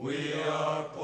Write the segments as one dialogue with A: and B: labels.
A: Il est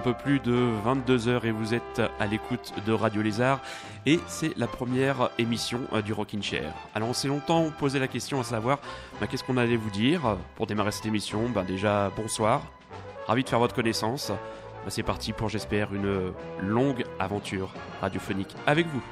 A: un peu plus de 22h et vous êtes à l'écoute de Radio Lézard et c'est la première émission euh, du Rockin' Chair. Alors on s'est longtemps posé la question à savoir bah, qu'est-ce qu'on allait vous dire pour démarrer cette émission? Ben déjà bonsoir, ravi de faire votre connaissance. Bah, c'est parti pour j'espère une longue aventure radiophonique avec vous.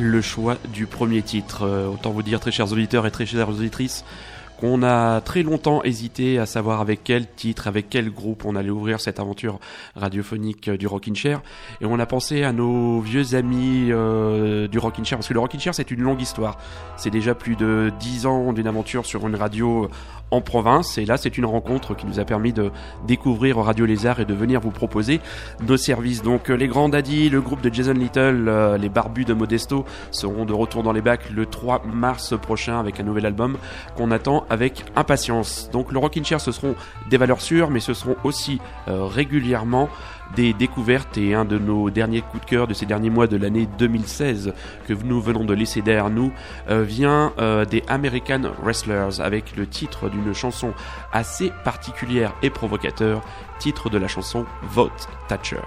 B: Le choix du premier titre. Euh, autant vous dire, très chers auditeurs et très chères auditrices, qu'on a très longtemps hésité à savoir avec quel titre, avec quel groupe on allait ouvrir cette aventure radiophonique euh, du Rockin' Chair. Et on a pensé à nos vieux amis euh, du Rockin' Chair, parce que le Rockin' Chair c'est une longue histoire. C'est déjà plus de dix ans d'une aventure sur une radio en province. Et là, c'est une rencontre qui nous a permis de découvrir Radio Lézard et de venir vous proposer nos services. Donc, euh, les grands daddy, le groupe de Jason Little, euh, les barbus de Modesto seront de retour dans les bacs le 3 mars prochain avec un nouvel album qu'on attend avec impatience. Donc, le Rockin' Chair, ce seront des valeurs sûres, mais ce seront aussi euh, régulièrement des découvertes et un de nos derniers coups de cœur de ces derniers mois de l'année 2016 que nous venons de laisser derrière nous euh, vient euh, des American Wrestlers avec le titre d'une chanson assez particulière et provocateur, titre de la chanson Vote Thatcher.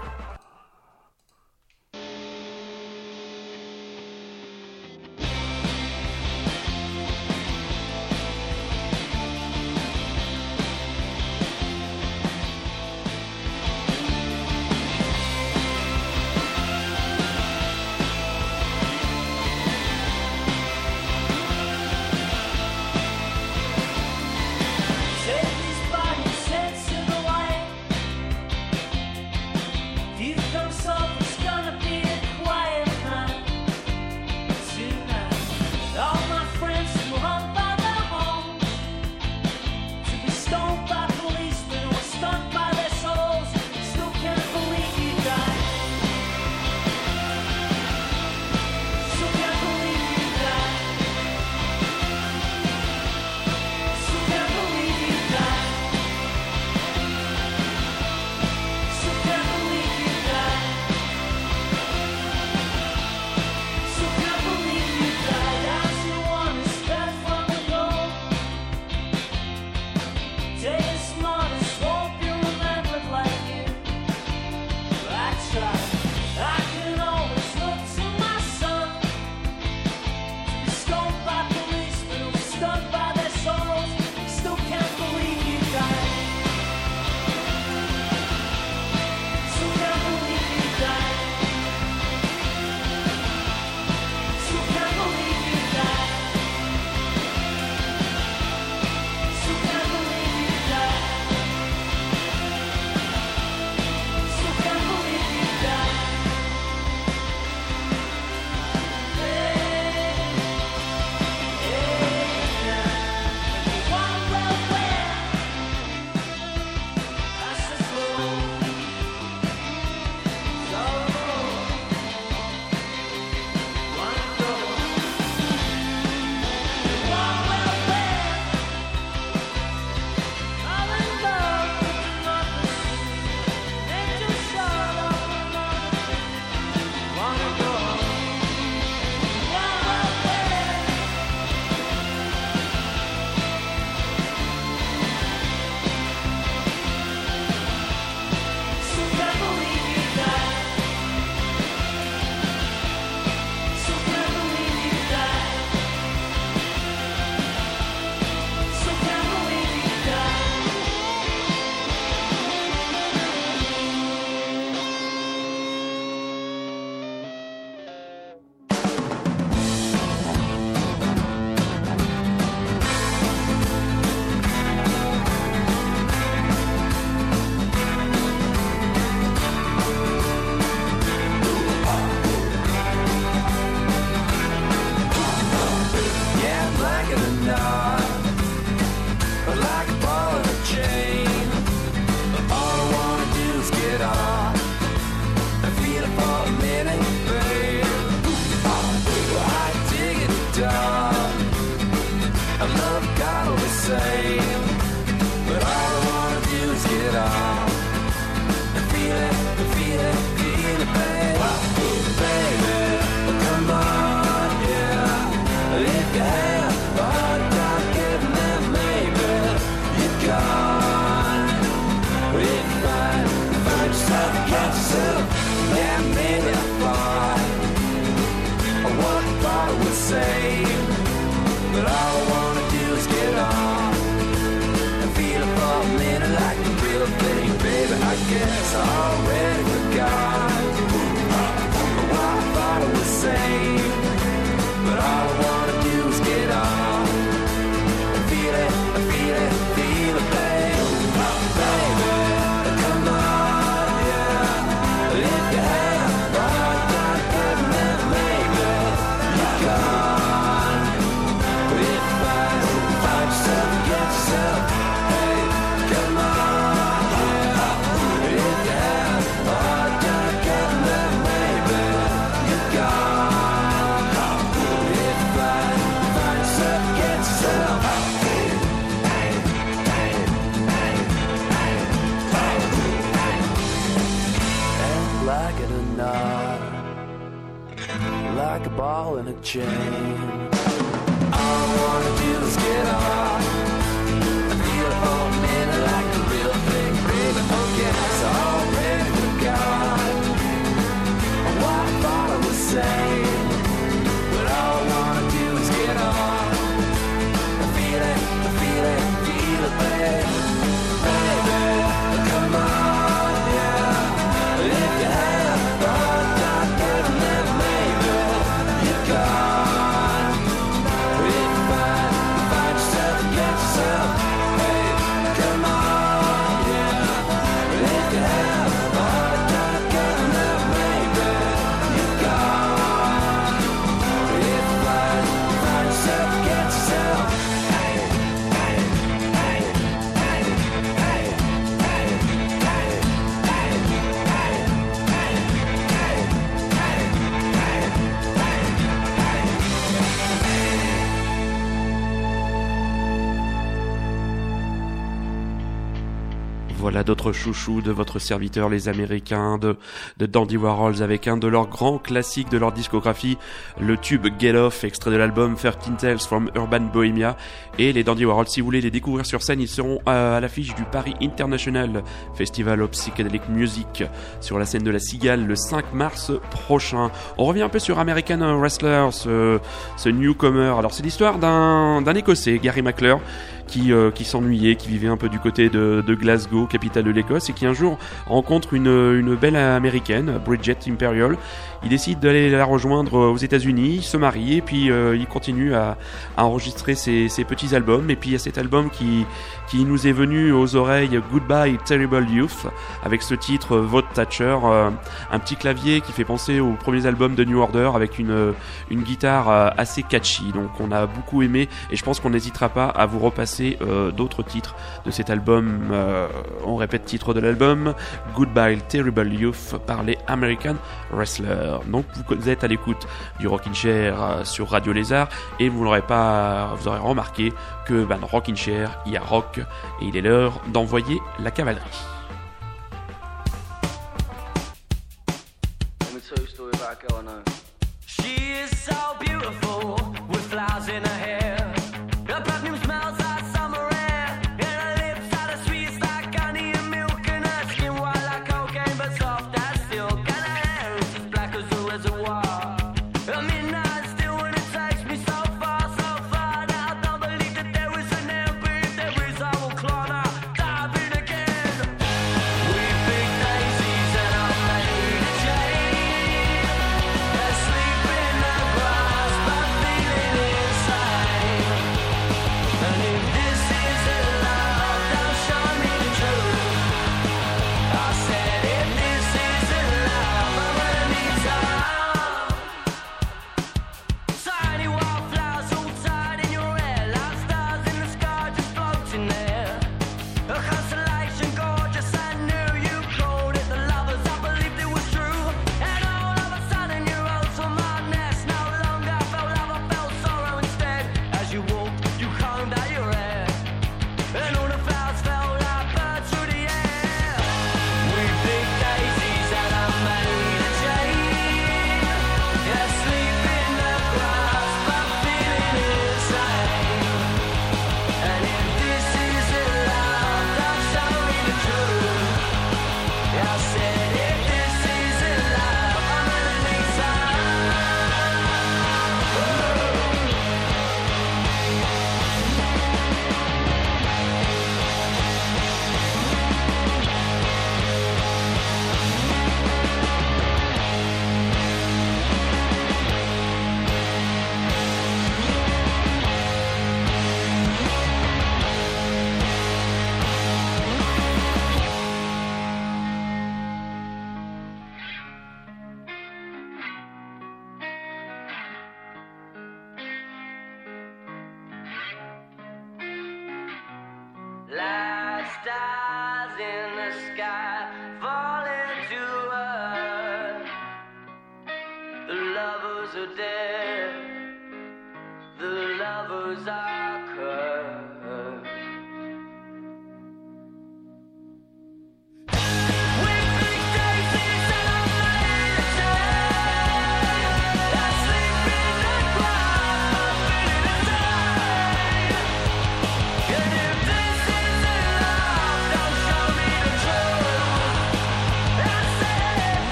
C: like a
D: ball in a chain. All I wanna do is get off.
A: Voilà d'autres chouchous de votre serviteur, les Américains de, Dandy Warhols, avec un de leurs grands classiques de leur discographie, le tube Get Off, extrait de l'album 13 Tales from Urban Bohemia. Et les Dandy Warhols, si vous voulez les découvrir sur scène, ils seront à, à l'affiche du Paris International Festival of Psychedelic Music sur la scène de la Cigale le 5 mars prochain. On revient un peu sur American Wrestler, ce, ce newcomer. Alors c'est l'histoire d'un d'un Écossais, Gary McClure, qui, s'ennuyait, qui vivait un peu du côté de, de Glasgow, capitale de l'Écosse, et qui un jour rencontre une, une belle américaine, Bridget Imperial. Il décide d'aller la rejoindre aux États-Unis, se marie, et puis euh, il continue à, enregistrer ses, petits albums. Et puis il y a cet album qui, nous est venu aux oreilles, Goodbye Terrible Youth, avec ce titre Vote Thatcher, euh, un petit clavier qui fait penser aux premiers albums de New Order, avec une, guitare euh, assez catchy. Donc on a beaucoup aimé, et je pense qu'on n'hésitera pas à vous repasser euh, d'autres titres de cet album. Euh, on répète titre de l'album, Goodbye Terrible Youth par les American Wrestlers. Donc vous êtes à l'écoute du Rockin' Chair euh, sur Radio Lézard et vous l'aurez pas, vous aurez remarqué que ben, dans Rockin' Chair il y a rock et il est l'heure d'envoyer la cavalerie.
E: Let me tell you a story about a girl I know.
D: She is so beautiful with flowers in her hair.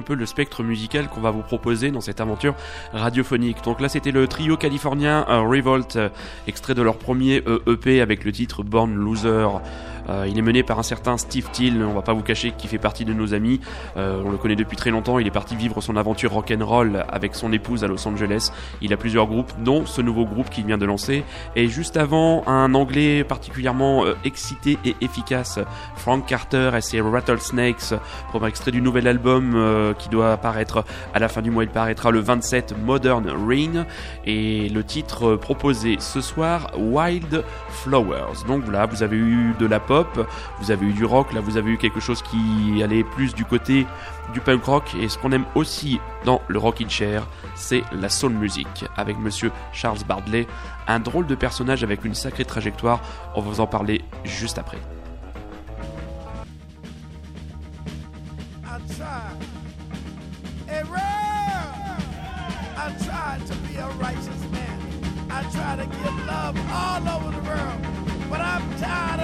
A: Un peu le spectre musical qu'on va vous proposer dans cette aventure radiophonique. Donc là c'était le trio californien euh, Revolt, euh, extrait de leur premier euh, EP avec le titre Born Loser. Euh, il est mené par un certain Steve Till, on va pas vous cacher qu'il fait partie de nos amis. Euh, on le connaît depuis très longtemps, il est parti vivre son aventure rock'n'roll avec son épouse à Los Angeles. Il a plusieurs groupes, dont ce nouveau groupe qu'il vient de lancer. Et juste avant, un anglais particulièrement euh, excité et efficace, Frank Carter et ses Rattlesnakes, un extrait du nouvel album qui doit apparaître à la fin du mois. Il paraîtra le 27 Modern Rain. Et le titre proposé ce soir, Wild Flowers. Donc voilà, vous avez eu de la vous avez eu du rock, là vous avez eu quelque chose qui allait plus du côté du punk rock. Et ce qu'on aime aussi dans le Rockin' Chair, c'est la soul music, avec monsieur Charles Bardley, un drôle de personnage avec une sacrée trajectoire. On va vous en parler juste après.
F: I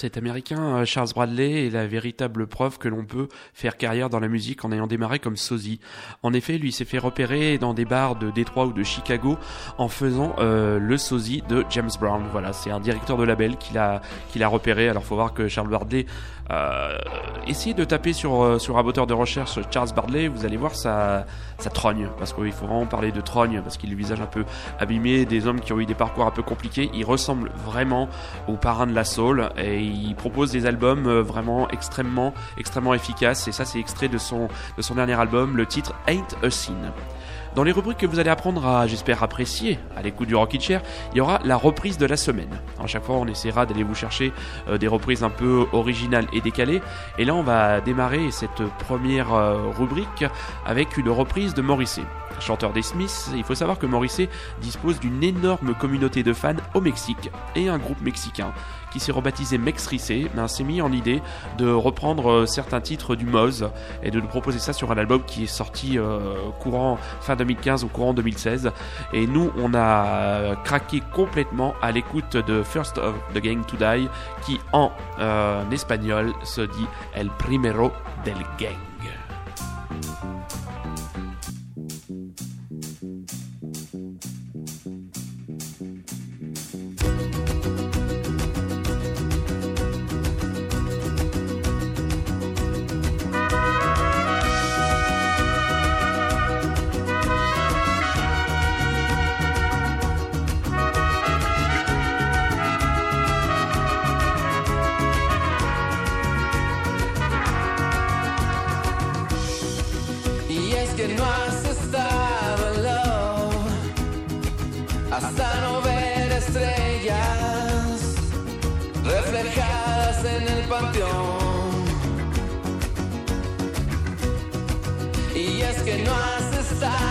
A: Cet américain euh, Charles Bradley est la véritable preuve que l'on peut faire carrière dans la musique en ayant démarré comme sosie. En effet, lui s'est fait repérer dans des bars de Détroit ou de Chicago en faisant euh, le sosie de James Brown. Voilà, c'est un directeur de label qui l'a qui l'a repéré. Alors faut voir que Charles Bradley euh, essayez de taper sur euh, sur un moteur de recherche Charles Bradley, vous allez voir ça ça trogne parce qu'il faut vraiment parler de trogne parce qu'il a le visage un peu abîmé, des hommes qui ont eu des parcours un peu compliqués. Il ressemble vraiment au parrain de la soul et il propose des albums euh, vraiment extrêmement extrêmement efficaces et ça c'est extrait de son de son dernier album, le titre Ain't a Sin. Dans les rubriques que vous allez apprendre à, j'espère, apprécier à l'écoute du Rocket Chair, il y aura la reprise de la semaine. À chaque fois, on essaiera d'aller vous chercher euh, des reprises un peu originales et décalées. Et là, on va démarrer cette première euh, rubrique avec une reprise de Morrissey. Chanteur des Smiths, il faut savoir que Morrissey dispose d'une énorme communauté de fans au Mexique et un groupe mexicain qui s'est rebaptisé Mex Rissé, ben, s'est mis en idée de reprendre euh, certains titres du Moz et de nous proposer ça sur un album qui est sorti euh, courant fin 2015 ou courant 2016. Et nous, on a craqué complètement à l'écoute de First of the Gang to Die, qui en euh, espagnol se dit El Primero del Gang.
D: Y es que no has estado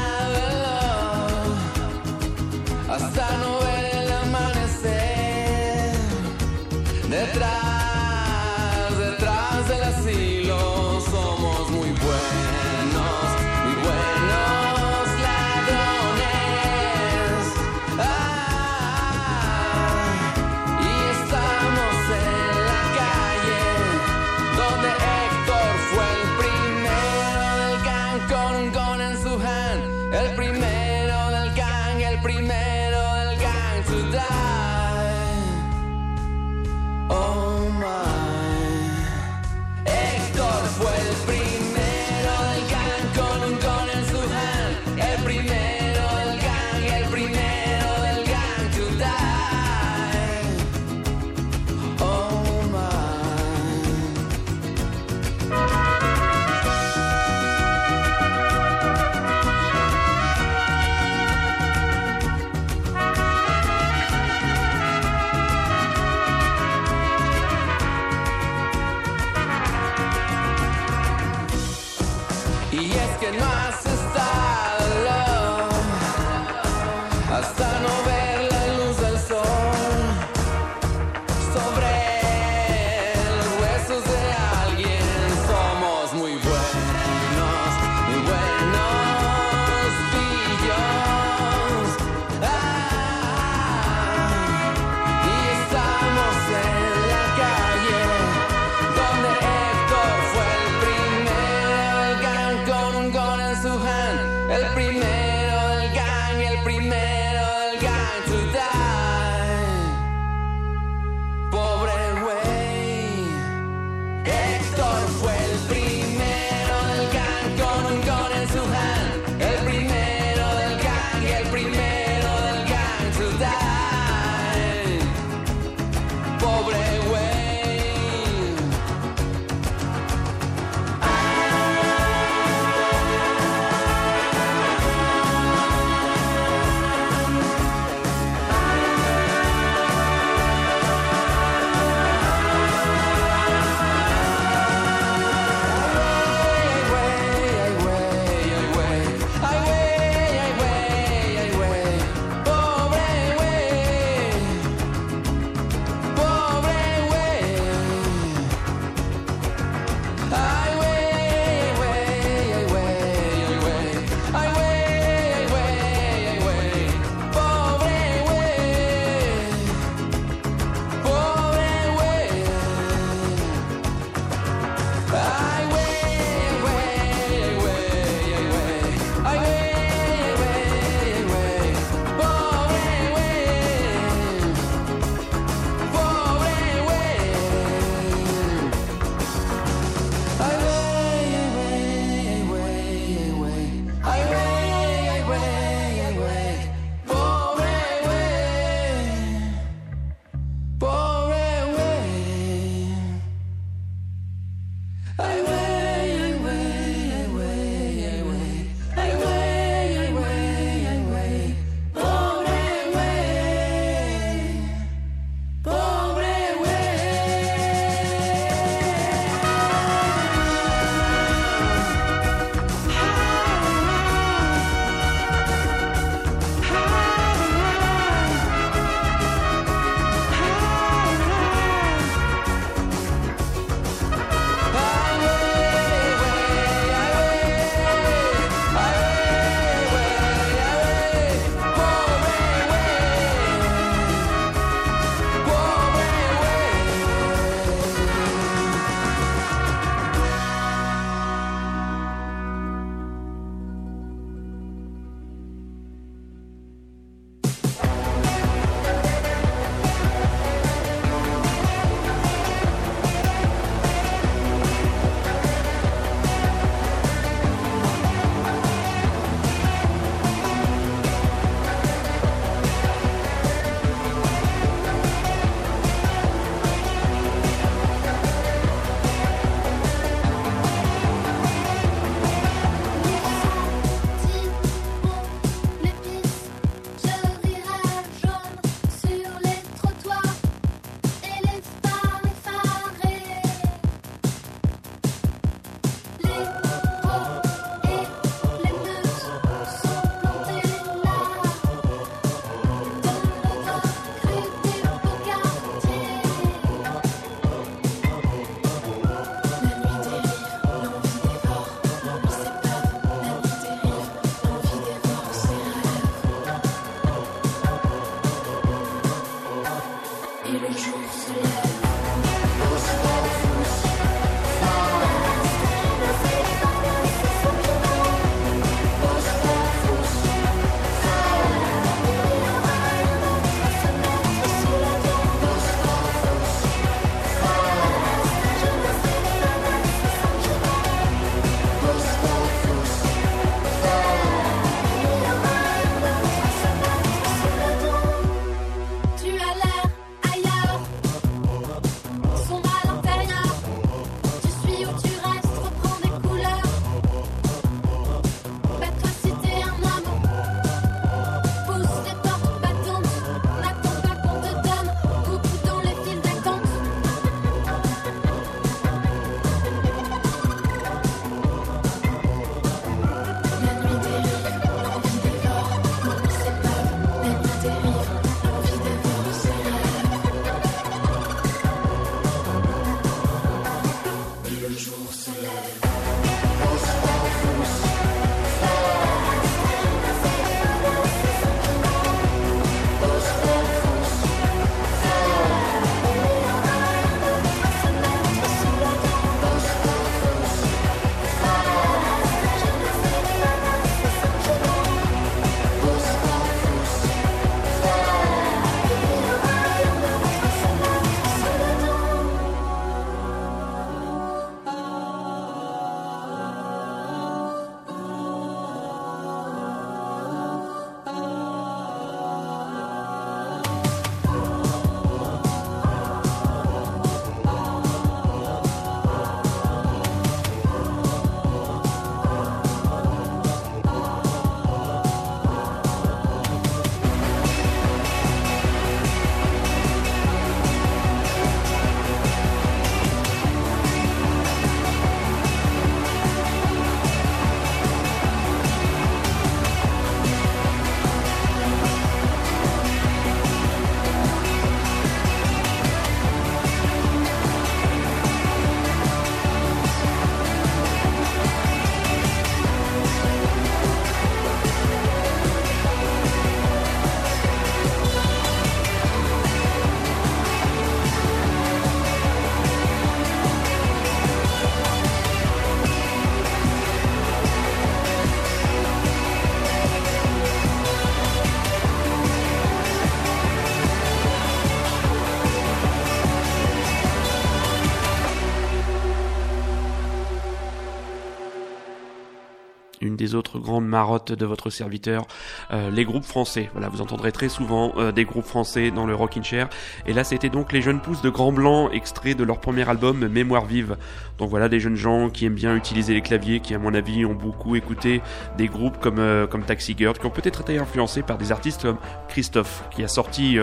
A: marottes de votre serviteur, euh, les groupes français. Voilà, vous entendrez très souvent euh, des groupes français dans le Rockin' Chair. Et là, c'était donc les jeunes pousses de Grand Blanc, extrait de leur premier album Mémoire vive. Donc voilà, des jeunes gens qui aiment bien utiliser les claviers, qui à mon avis ont beaucoup écouté des groupes comme euh, comme Taxi Girl, qui ont peut-être été influencés par des artistes comme Christophe, qui a sorti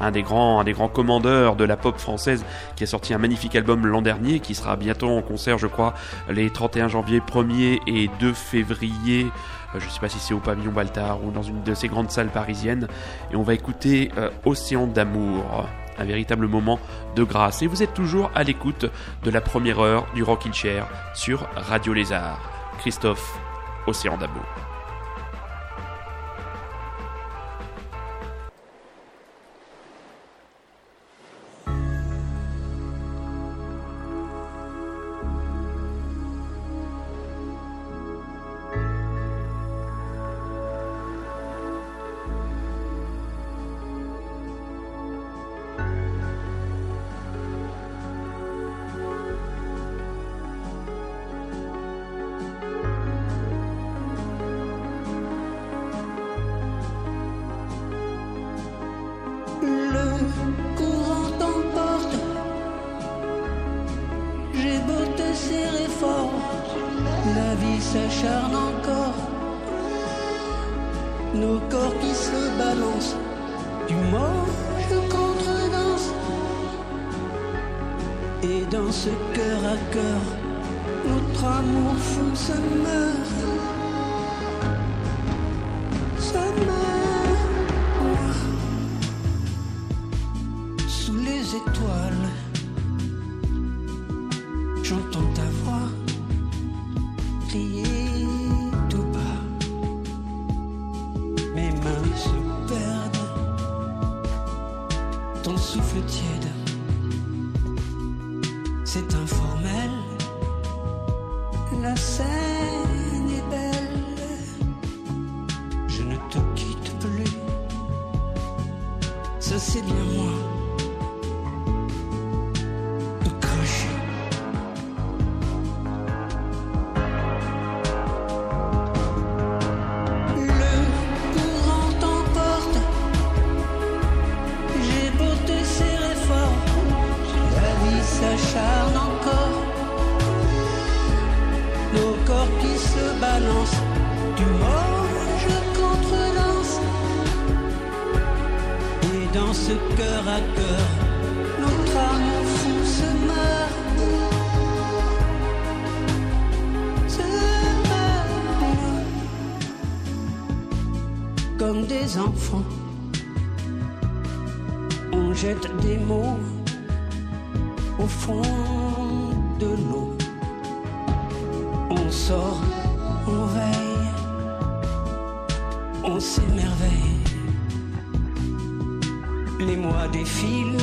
A: un des grands, un des grands commandeurs de la pop française, qui a sorti un magnifique album l'an dernier, qui sera bientôt en concert, je crois, les 31 janvier 1er et 2 février. Euh, Je sais pas si c'est au pavillon Baltard ou dans une de ces grandes salles parisiennes. Et on va écouter euh, Océan d'amour. Un véritable moment de grâce. Et vous êtes toujours à l'écoute de la première heure du Rockin' Chair sur Radio Lézard. Christophe, Océan d'amour.
G: Encore. Nos corps qui se balancent, du mort je contredanse. Et dans ce cœur à cœur, notre amour fou se meurt. Des mots au fond de l'eau. On sort, on veille, on s'émerveille. Les mois défilent,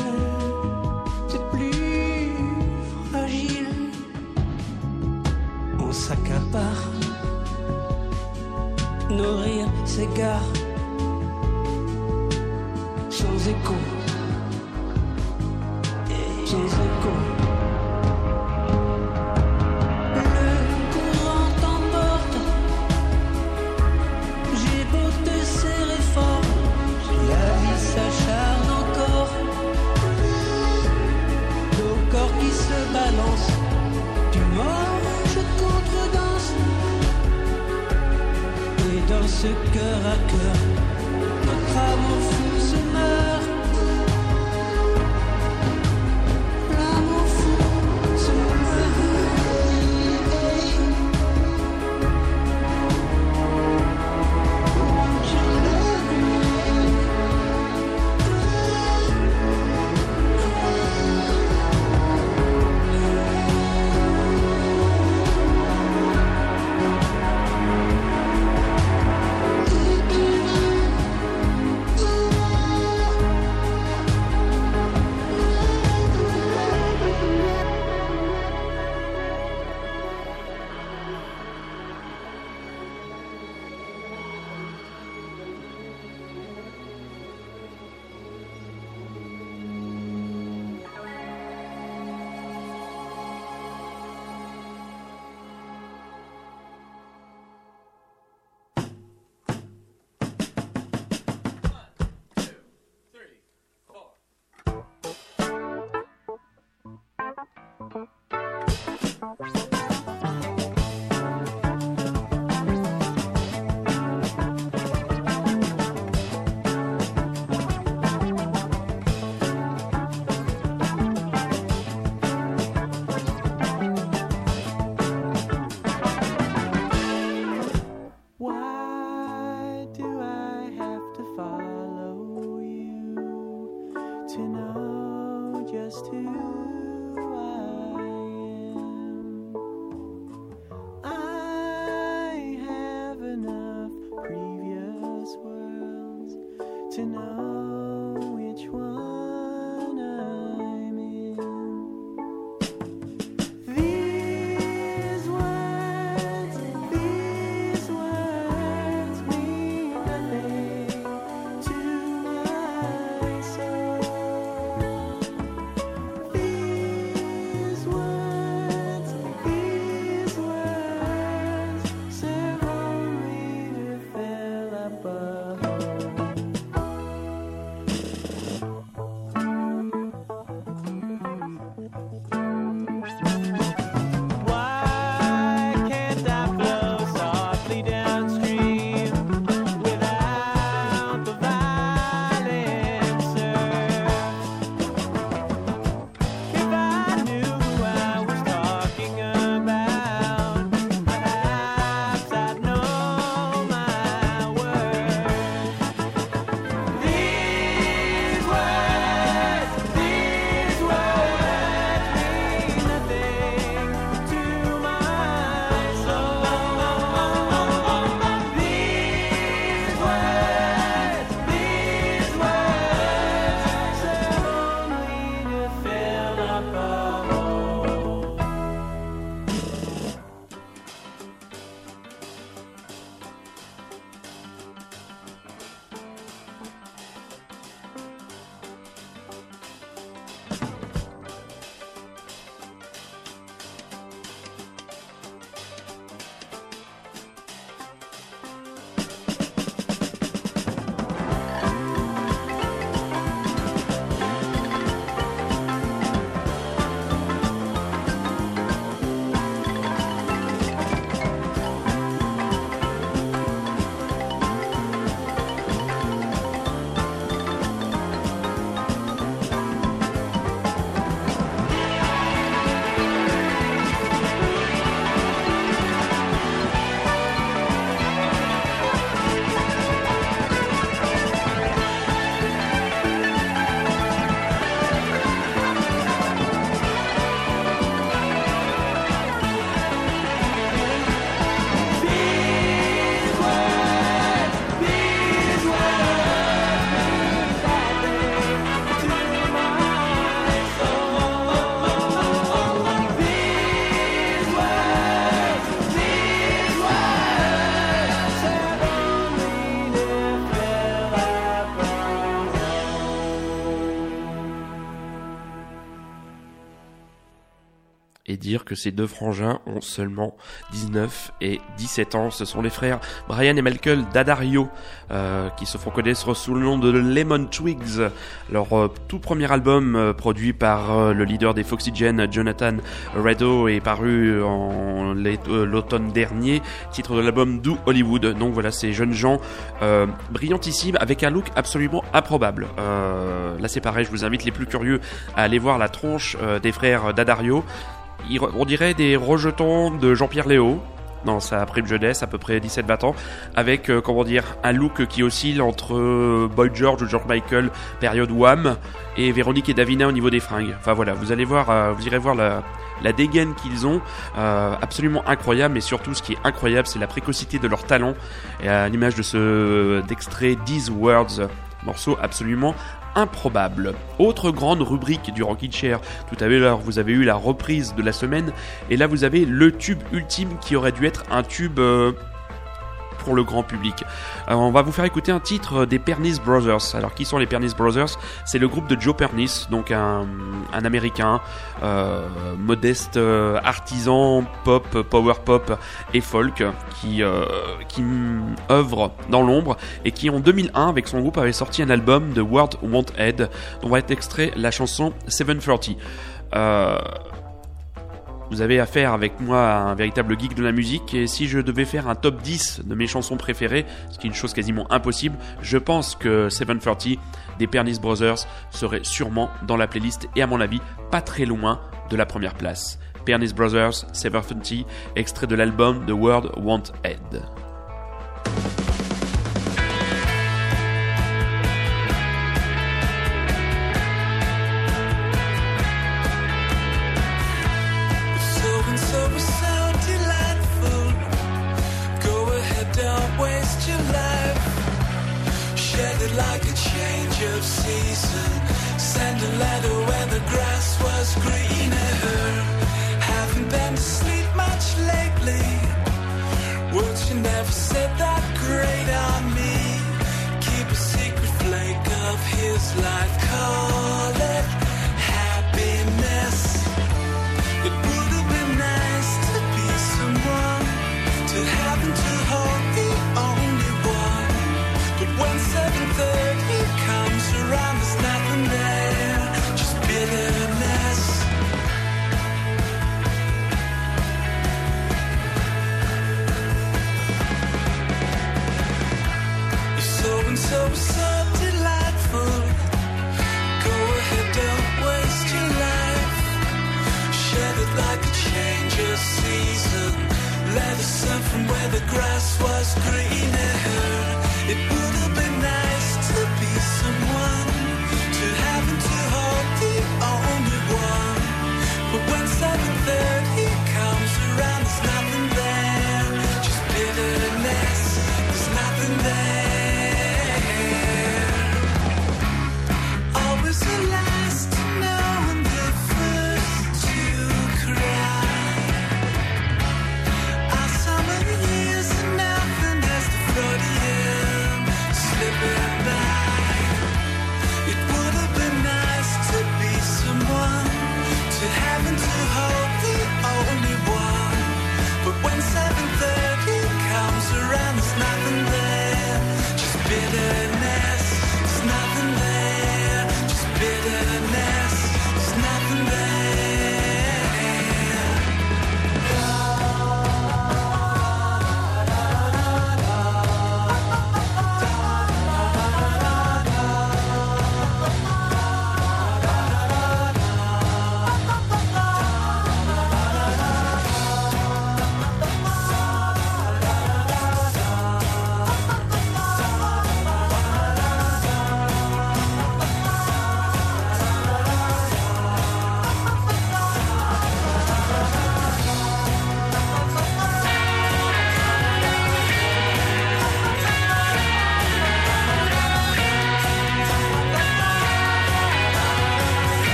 A: que ces deux frangins ont seulement 19 et 17 ans. Ce sont les frères Brian et Michael D'Addario euh, qui se font connaître sous le nom de Lemon Twigs. Leur euh, tout premier album euh, produit par euh, le leader des Foxygen, Jonathan Reddo, est paru en l'automne dernier. Titre de l'album Do Hollywood. Donc voilà, ces jeunes gens brillantissimes avec un look absolument improbable. Là c'est pareil, je vous invite les plus curieux à aller voir la tronche des frères D'Addario. On dirait des rejetons de Jean-Pierre Léo dans sa prime jeunesse, à peu près 17-20 ans, avec, euh, comment dire, un look qui oscille entre euh, Boy George ou George Michael, période Wham, et Véronique et Davina au niveau des fringues. Enfin voilà, vous allez voir, euh, vous irez voir la, dégaine qu'ils ont, absolument incroyable, mais surtout ce qui est incroyable, c'est la précocité de leur talent, et à l'image de ce d'extrait These Words, morceau absolument improbable. Autre grande rubrique du Rockin' Chair, tout à l'heure vous avez eu la reprise de la semaine, et là vous avez le tube ultime qui aurait dû être un tube euh, pour le grand public. Alors, on va vous faire écouter un titre des Pernice Brothers. Alors qui sont les Pernice Brothers? C'est le groupe de Joe Pernice, donc un, américain euh, modeste euh, artisan pop, power pop et folk qui euh, qui œuvre dans l'ombre et qui en 2001 avec son groupe avait sorti un album de World Want Head dont va être extrait la chanson 730. Euh, vous avez affaire avec moi à un véritable geek de la musique et si je devais faire un top 10 de mes chansons préférées, ce qui est une chose quasiment impossible, je pense que 730 des Pernice Brothers serait sûrement dans la playlist et à mon avis pas très loin de la première place. Pernice Brothers 730, extrait de l'album The World Want Head.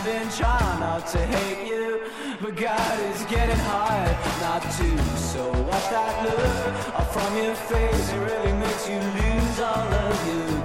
H: I've been trying not to hate you. But God is getting hard not to. So watch that look up from your face. It really makes you lose all of your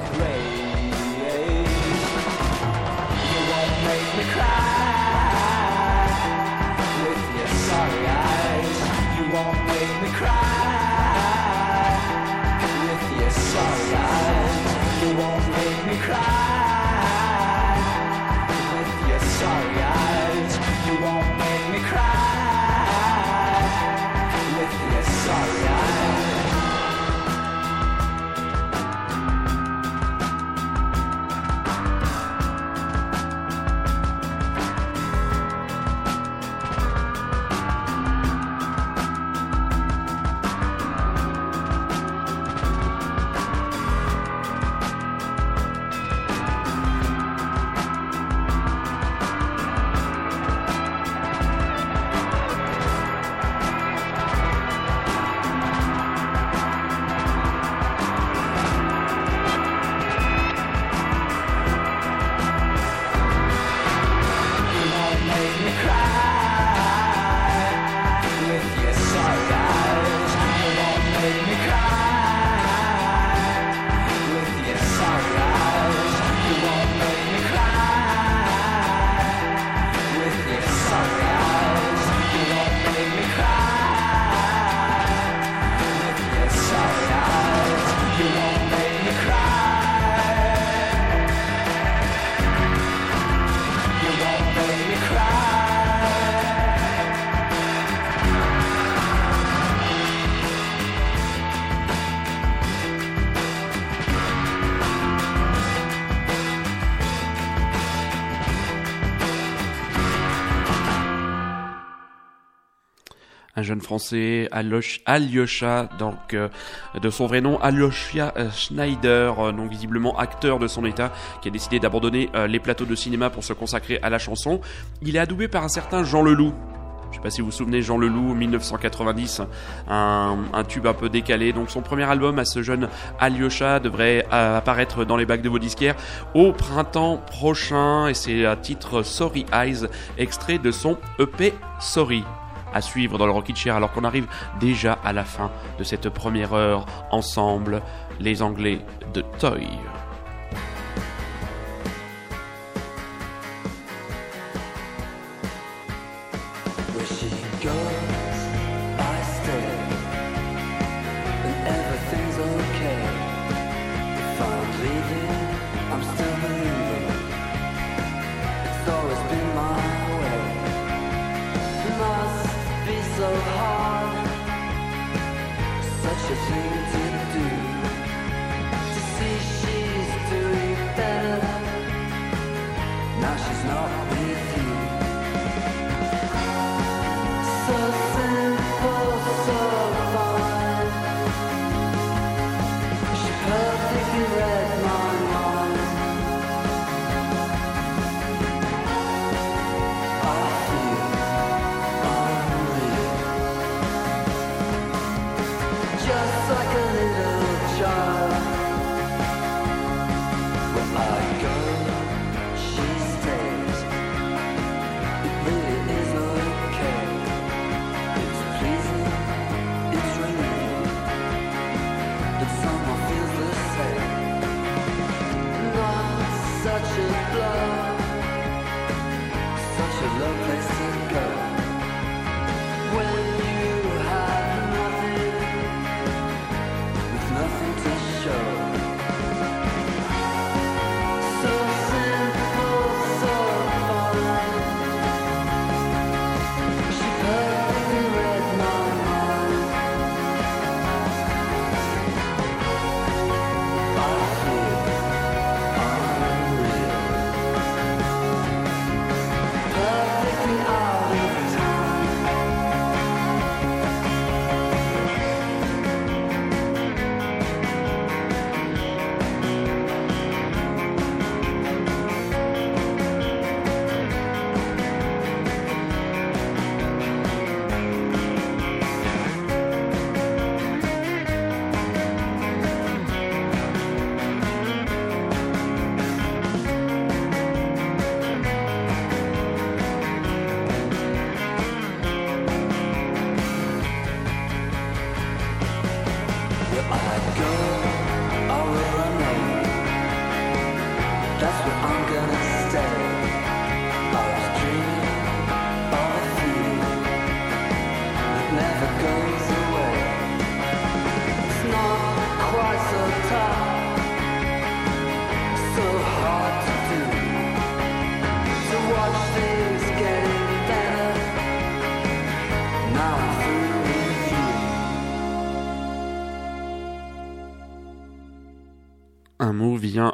I: jeune français, Alyosha, donc euh, de son vrai nom, Alyosha euh, Schneider, euh, donc visiblement acteur de son état, qui a décidé d'abandonner euh, les plateaux de cinéma pour se consacrer à la chanson. Il est adoubé par un certain Jean Leloup. Je sais pas si vous vous souvenez, Jean Leloup, 1990, un, tube un peu décalé. Donc son premier album à ce jeune Alyosha devrait euh, apparaître dans les bacs de vos disquaires au printemps prochain. Et c'est un titre Sorry Eyes, extrait de son EP Sorry à suivre dans le Rocket Chair alors qu'on arrive déjà à la fin de cette première heure ensemble, les Anglais de Toy.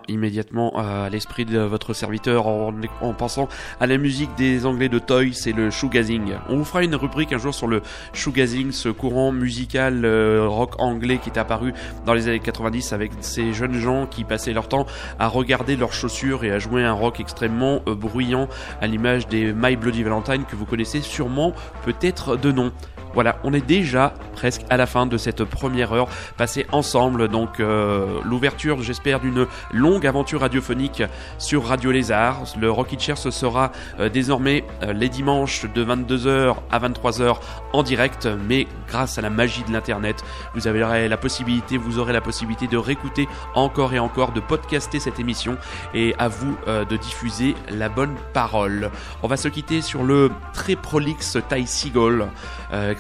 A: Immédiatement à l'esprit de votre serviteur en, en pensant à la musique des Anglais de Toy, c'est le shoegazing. On vous fera une rubrique un jour sur le shoegazing, ce courant musical euh, rock anglais qui est apparu dans les années 90 avec ces jeunes gens qui passaient leur temps à regarder leurs chaussures et à jouer un rock extrêmement euh, bruyant à l'image des My Bloody Valentine que vous connaissez sûrement peut-être de nom. Voilà, on est déjà presque à la fin de cette première heure passée ensemble. Donc euh, l'ouverture, j'espère, d'une longue aventure radiophonique sur Radio Lézard. Le Rocky Chair ce sera euh, désormais euh, les dimanches de 22h à 23h en direct, mais grâce à la magie de l'internet, vous avez la possibilité, vous aurez la possibilité de réécouter encore et encore, de podcaster cette émission et à vous de diffuser la bonne parole. On va se quitter sur le très prolixe Ty Seagull,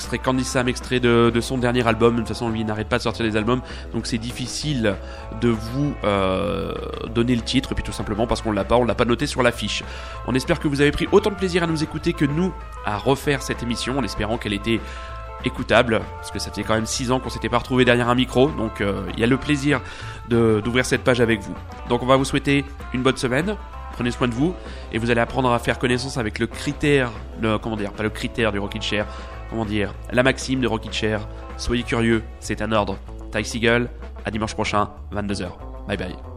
A: extrait Candy Sam, extrait de, de son dernier album. De toute façon, lui, il n'arrête pas de sortir des albums, donc c'est difficile de vous euh, donner le titre, et puis tout simplement parce qu'on l'a pas, on l'a pas noté sur l'affiche. On espère que vous avez pris autant de plaisir à nous écouter que nous à refaire cette émission, en espérant qu'elle était écoutable, parce que ça fait quand même 6 ans qu'on s'était pas retrouvé derrière un micro, donc euh, il y a le plaisir d'ouvrir cette page avec vous. Donc on va vous souhaiter une bonne semaine, prenez soin de vous, et vous allez apprendre à faire connaissance avec le critère, le, comment dire, pas le critère du Rocket Chair, comment dire, la maxime de Rocket Chair, soyez curieux, c'est un ordre. Ty Seagull, à dimanche prochain, 22h. Bye bye.